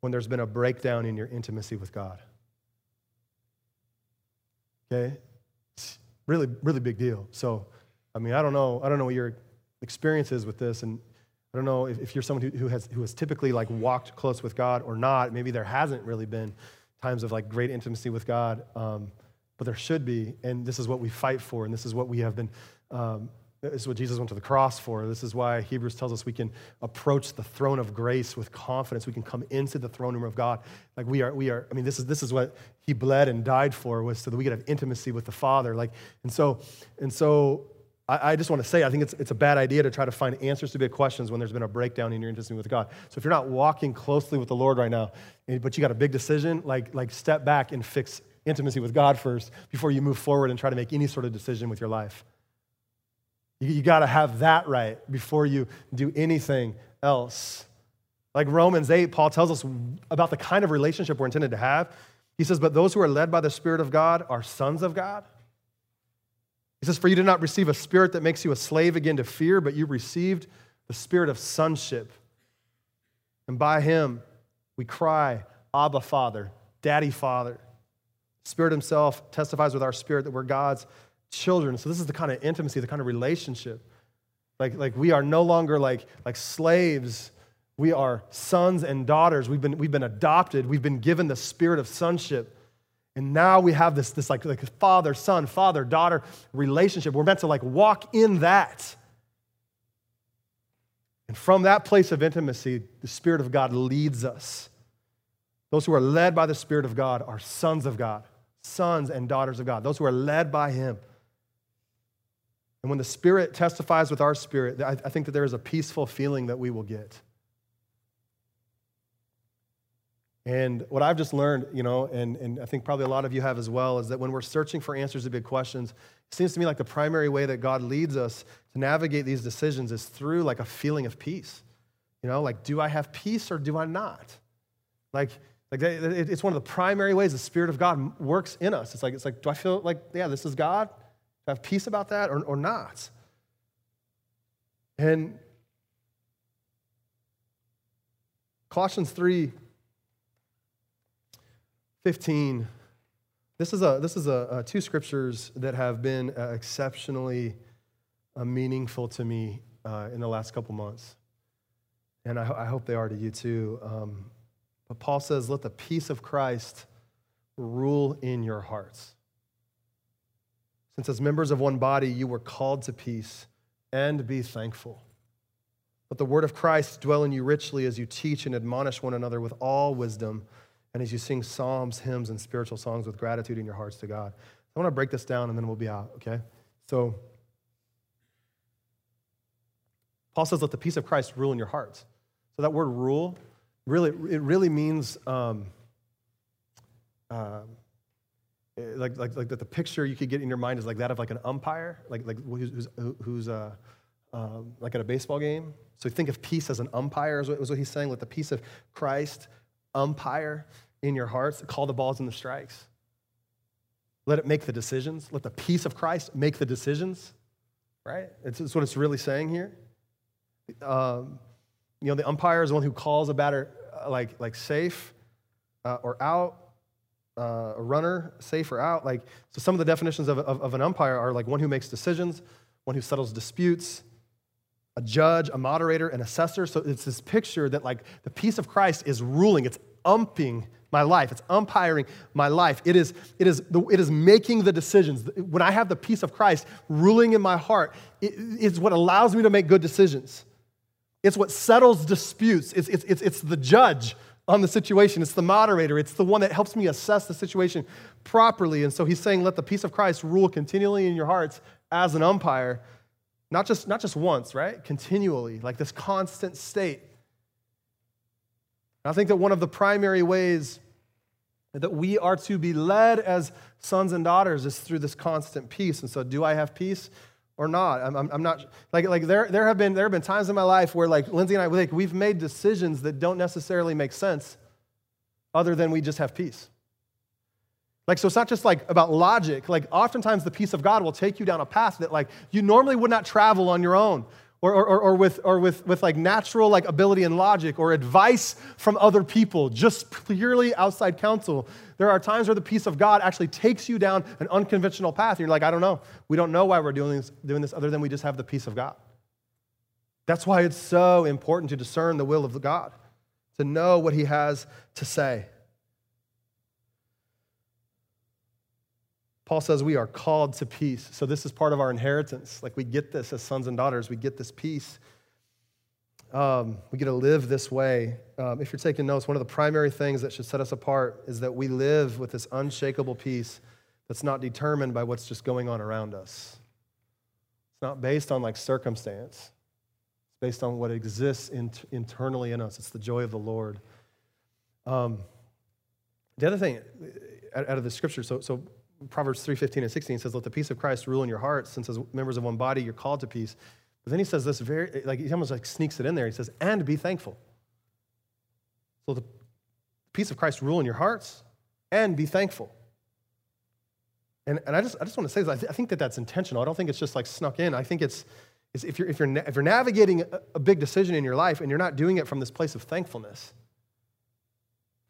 when there's been a breakdown in your intimacy with God. Okay? It's really, really big deal. So, I mean, I don't know, I don't know what your experience is with this, and I don't know if, if you're someone who, who, has, who has typically like walked close with God or not. Maybe there hasn't really been times of like great intimacy with God, um, but there should be. And this is what we fight for, and this is what we have been. Um, this is what Jesus went to the cross for. This is why Hebrews tells us we can approach the throne of grace with confidence. We can come into the throne room of God. Like we are, we are, I mean, this is this is what he bled and died for, was so that we could have intimacy with the Father. Like, and so, and so I, I just want to say, I think it's, it's a bad idea to try to find answers to big questions when there's been a breakdown in your intimacy with God. So if you're not walking closely with the Lord right now, eh, but you got a big decision, like, like step back and fix intimacy with God first before you move forward and try to make any sort of decision with your life. You, you got to have that right before you do anything else. Like Romans 8, Paul tells us about the kind of relationship we're intended to have. He says, But those who are led by the Spirit of God are sons of God. He says, For you did not receive a spirit that makes you a slave again to fear, but you received the spirit of sonship. And by him we cry, Abba, Father, Daddy, Father. Spirit himself testifies with our spirit that we're God's children. So this is the kind of intimacy, the kind of relationship. Like, like we are no longer like, like slaves. We are sons and daughters. We've been, we've been adopted. We've been given the spirit of sonship. And now we have this, this like, like father, son, father, daughter relationship. We're meant to like walk in that. And from that place of intimacy, the Spirit of God leads us. Those who are led by the Spirit of God are sons of God, sons and daughters of God, those who are led by Him. And when the Spirit testifies with our spirit, I, I think that there is a peaceful feeling that we will get. And what I've just learned, you know, and, and I think probably a lot of you have as well, is that when we're searching for answers to big questions, it seems to me like the primary way that God leads us to navigate these decisions is through like a feeling of peace. You know, like, do I have peace or do I not? Like, like it's one of the primary ways the Spirit of God works in us. It's like, it's like, do I feel like, yeah, this is God? Do I have peace about that or, or not? And Colossians 3 15. This is, a, this is a, a two scriptures that have been uh, exceptionally uh, meaningful to me uh, in the last couple months. And I, I, hope they are to you too. Um, but Paul says, let the peace of Christ rule in your hearts. Since as members of one body you were called to peace, and be thankful. Let the word of Christ dwell in you richly as you teach and admonish one another with all wisdom and as you sing psalms, hymns, and spiritual songs with gratitude in your hearts to God. I want to break this down and then we'll be out, okay? So, Paul says, let the peace of Christ rule in your hearts. So, that word rule, really, it really means um, uh, like, like, like that the picture you could get in your mind is like that of like an umpire, like, like who's, who's uh, um, like at a baseball game. So think of peace as an umpire, is what, is what he's saying. Let the peace of Christ umpire in your hearts, call the balls and the strikes. Let it make the decisions. Let the peace of Christ make the decisions, right? It's, what it's really saying here. Um, you know, the umpire is the one who calls a batter uh, like, like safe uh, or out, uh, a runner, safe or out. Like, so some of the definitions of, of, of an umpire are like one who makes decisions, one who settles disputes, a judge, a moderator, an assessor. So it's this picture that like the peace of Christ is ruling, it's umping my life. It's umpiring my life. It is, it is, the, it is making the decisions. When I have the peace of Christ ruling in my heart, it, it's what allows me to make good decisions. It's what settles disputes. It's, it's, it's, it's the judge on the situation. It's the moderator. It's the one that helps me assess the situation properly. And so he's saying, let the peace of Christ rule continually in your hearts as an umpire, not just, not just once, right? Continually, like this constant state. I think that one of the primary ways that we are to be led as sons and daughters is through this constant peace. And so, do I have peace or not? I'm, I'm, not like like there there have been there have been times in my life where like Lindsay and I like we've made decisions that don't necessarily make sense, other than we just have peace. Like, so it's not just like about logic. Like, oftentimes the peace of God will take you down a path that, like, you normally would not travel on your own or, or, or, with, or with, with like natural like ability and logic or advice from other people, just purely outside counsel. There are times where the peace of God actually takes you down an unconventional path. And you're like, I don't know. We don't know why we're doing this, doing this other than we just have the peace of God. That's why it's so important to discern the will of God, to know what He has to say. Paul says we are called to peace. So, this is part of our inheritance. Like, we get this as sons and daughters, we get this peace. Um, we get to live this way. Um, if you're taking notes, one of the primary things that should set us apart is that we live with this unshakable peace that's not determined by what's just going on around us. It's not based on like circumstance, it's based on what exists in, internally in us. It's the joy of the Lord. Um, the other thing out of the scripture, so, so Proverbs 3 15 and 16 says, Let the peace of Christ rule in your hearts, since as members of one body you're called to peace. But then he says this very, like, he almost like sneaks it in there. He says, And be thankful. So the peace of Christ rule in your hearts and be thankful. And, and I, just, I just want to say this. I, th- I think that that's intentional. I don't think it's just like snuck in. I think it's, it's if, you're, if, you're, if you're navigating a, a big decision in your life and you're not doing it from this place of thankfulness,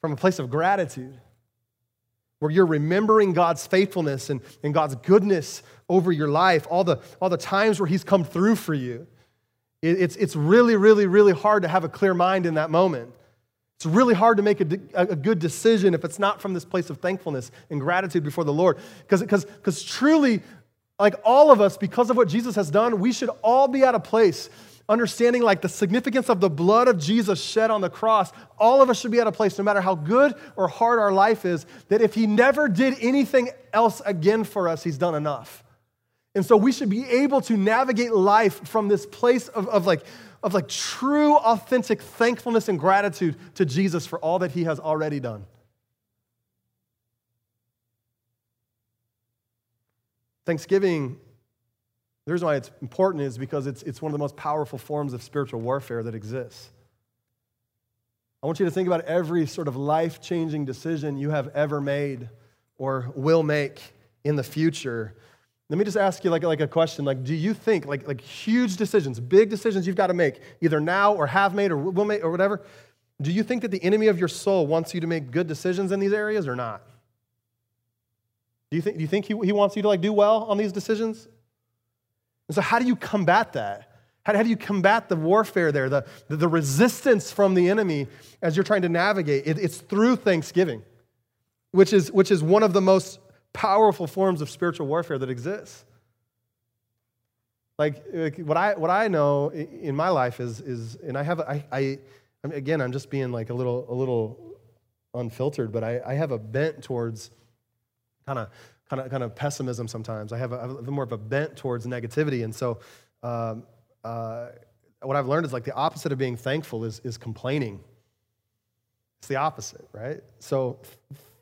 from a place of gratitude, where you're remembering God's faithfulness and, and God's goodness over your life, all the, all the times where He's come through for you. It, it's, it's really, really, really hard to have a clear mind in that moment. It's really hard to make a, a good decision if it's not from this place of thankfulness and gratitude before the Lord. Because truly, like all of us, because of what Jesus has done, we should all be at a place understanding like the significance of the blood of Jesus shed on the cross, all of us should be at a place, no matter how good or hard our life is, that if He never did anything else again for us, He's done enough. And so we should be able to navigate life from this place of, of, like, of like true, authentic thankfulness and gratitude to Jesus for all that he has already done. Thanksgiving, the reason why it's important is because it's, it's one of the most powerful forms of spiritual warfare that exists. I want you to think about every sort of life changing decision you have ever made or will make in the future let me just ask you like, like a question. Like, do you think, like, like huge decisions, big decisions you've got to make, either now or have made or will make or whatever, do you think that the enemy of your soul wants you to make good decisions in these areas or not? Do you think, do you think he, he wants you to like do well on these decisions? And so how do you combat that? How, do you combat the warfare there, the, the, the, resistance from the enemy as you're trying to navigate? It, it's through thanksgiving, which is, which is one of the most powerful forms of spiritual warfare that exists. Like, like what I what I know in my life is is and I have I, I again I'm just being like a little a little unfiltered, but I, I have a bent towards kind of kind of kind of pessimism sometimes. I have, a, more of a bent towards negativity, and so um, uh, what I've learned is like the opposite of being thankful is is complaining. It's the opposite, right? So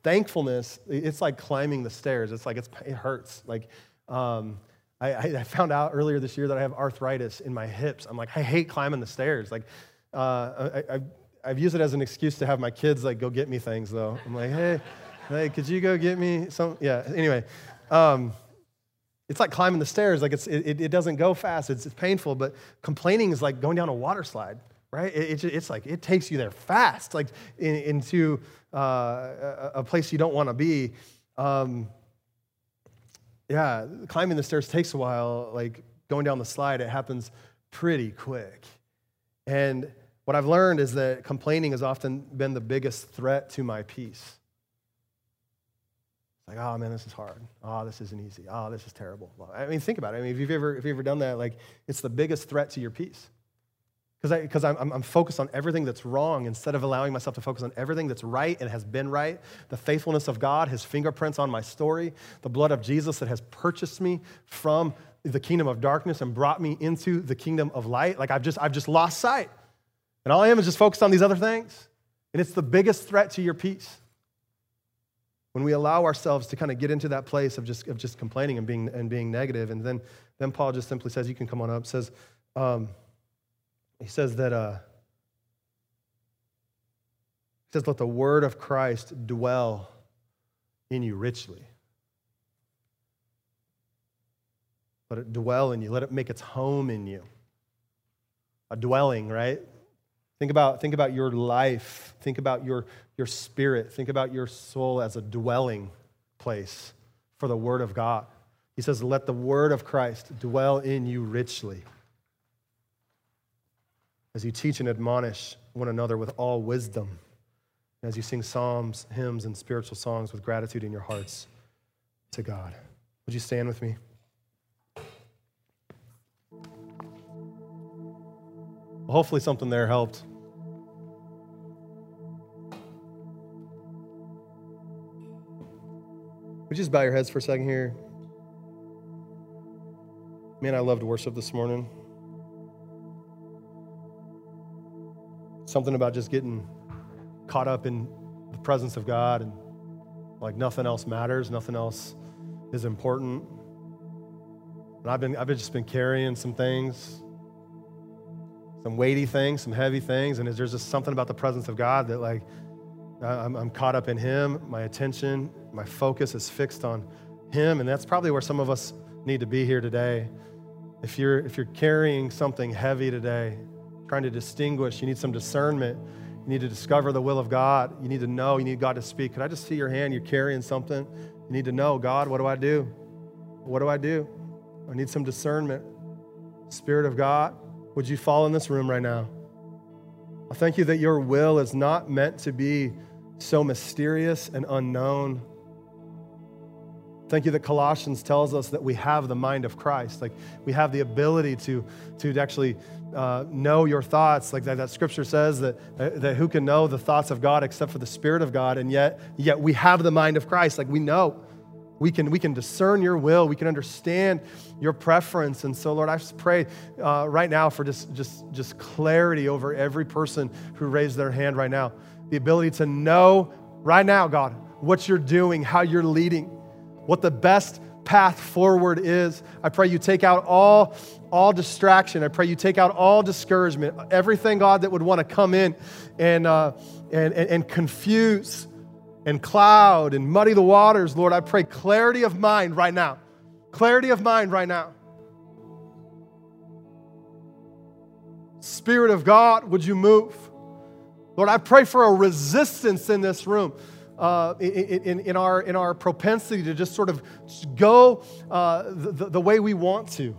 thankfulness, it's like climbing the stairs. It's like it's, it hurts. Like, um, I, I, found out earlier this year that I have arthritis in my hips. I'm like, I hate climbing the stairs. Like, uh, I, I, have used it as an excuse to have my kids like go get me things though. I'm like, hey, hey, could you go get me some? Yeah. Anyway, um, it's like climbing the stairs. Like it's, it, it doesn't go fast. It's, it's painful. But complaining is like going down a water slide, right? It, it, it's like it takes you there fast, like in, into uh, a, place you don't want to be. Um, yeah, climbing the stairs takes a while. Like going down the slide, it happens pretty quick. And what I've learned is that complaining has often been the biggest threat to my peace. Like, oh man, this is hard. Oh, this isn't easy. Oh, this is terrible. I mean, think about it. I mean, if you've ever, if you've ever done that, like, it's the biggest threat to your peace because I'm, I'm focused on everything that's wrong instead of allowing myself to focus on everything that's right and has been right. The faithfulness of God, His fingerprints on my story, the blood of Jesus that has purchased me from the kingdom of darkness and brought me into the kingdom of light. Like I've just, I've just lost sight. And all I am is just focused on these other things. And it's the biggest threat to your peace. When we allow ourselves to kind of get into that place of just, of just complaining and being, and being negative. And then, then Paul just simply says, You can come on up, says, um, he says that, uh, he says, let the word of Christ dwell in you richly. Let it dwell in you. Let it make its home in you. A dwelling, right? Think about, think about your life. Think about your, your spirit. Think about your soul as a dwelling place for the Word of God. He says, Let the Word of Christ dwell in you richly as you teach and admonish one another with all wisdom, as you sing psalms, hymns, and spiritual songs with gratitude in your hearts to God. Would you stand with me? Hopefully, something there helped. Would you just bow your heads for a second here? Man, I loved worship this morning. Something about just getting caught up in the presence of God and like nothing else matters, nothing else is important. And I've been, I've just been carrying some things, some weighty things, some heavy things, and there's just something about the presence of God that like I'm, I'm caught up in Him. My attention, my focus is fixed on Him, and that's probably where some of us need to be here today. If you're if you're carrying something heavy today, trying to distinguish. You need some discernment. You need to discover the will of God. You need to know. You need God to speak. Could I just see your hand? You're carrying something. You need to know, God, what do I do? What do I do? I need some discernment. Spirit of God, would you fall in this room right now? I thank you that your will is not meant to be so mysterious and unknown. Thank you that Colossians tells us that we have the mind of Christ. Like we have the ability to, to actually uh, know your thoughts. Like that, that scripture says that, that who can know the thoughts of God except for the Spirit of God? And yet, yet we have the mind of Christ. Like we know. We can, we can discern your will. We can understand your preference. And so, Lord, I just pray uh, right now for just, just, just clarity over every person who raised their hand right now. The ability to know right now, God, what you're doing, how you're leading, what the best path forward is. I pray you take out all, all distraction. I pray you take out all discouragement, everything, God, that would want to come in and, uh, and, and, and confuse and cloud and muddy the waters, Lord, I pray clarity of mind right now. Clarity of mind right now. Spirit of God, would you move? Lord, I pray for a resistance in this room. Uh, in, in, in, our, in our propensity to just sort of go uh, the, the way we want to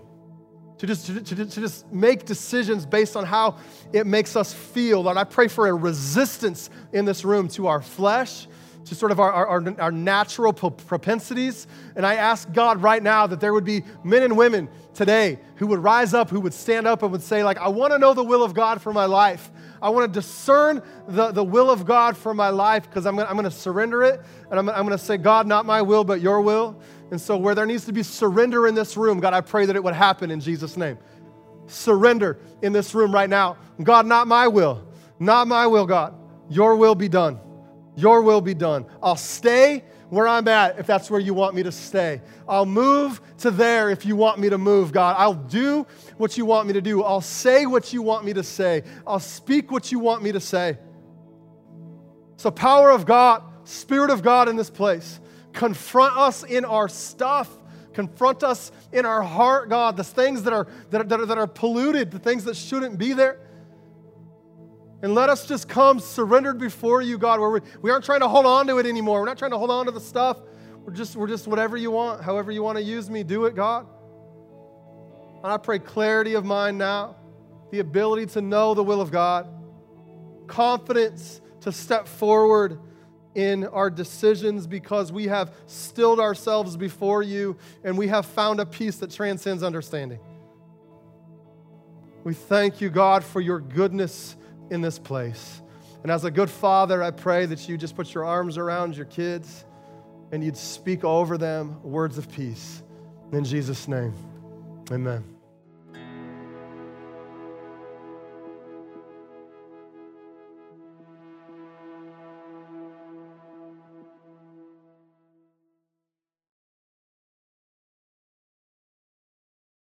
to just, to, to, to, just make decisions based on how it makes us feel. Lord, I pray for a resistance in this room to our flesh, to sort of our, our, our natural propensities. And I ask God right now that there would be men and women today who would rise up, who would stand up and would say, like, I want to know the will of God for my life. I want to discern the, the will of God for my life because I'm going I'm to surrender it. And I'm, I'm going to say, God, not my will, but your will. And so, where there needs to be surrender in this room, God, I pray that it would happen in Jesus' name. Surrender in this room right now. God, not my will, not my will, God. Your will be done. Your will be done. I'll stay where I'm at if that's where you want me to stay. I'll move to there if you want me to move, God. I'll do what you want me to do. I'll say what you want me to say. I'll speak what you want me to say. So, power of God, Spirit of God in this place, confront us in our stuff. Confront us in our heart, God, the things that are, that are, that are, polluted, the things that shouldn't be there. And let us just come surrendered before you, God, where we, we aren't trying to hold on to it anymore. We're not trying to hold on to the stuff. We're just, we're just whatever you want, however you want to use me, do it, God. And I pray clarity of mind now, the ability to know the will of God, confidence to step forward in our decisions because we have stilled ourselves before you and we have found a peace that transcends understanding. We thank you, God, for your goodness in this place. And as a good father, I pray that you just put your arms around your kids and you'd speak over them words of peace. In Jesus' name, amen.